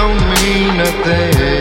don't mean a thing.